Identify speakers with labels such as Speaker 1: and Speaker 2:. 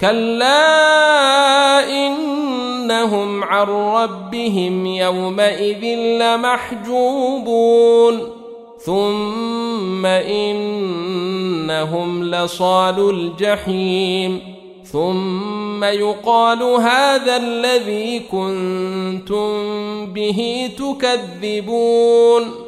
Speaker 1: كلا انهم عن ربهم يومئذ لمحجوبون ثم انهم لصال الجحيم ثم يقال هذا الذي كنتم به تكذبون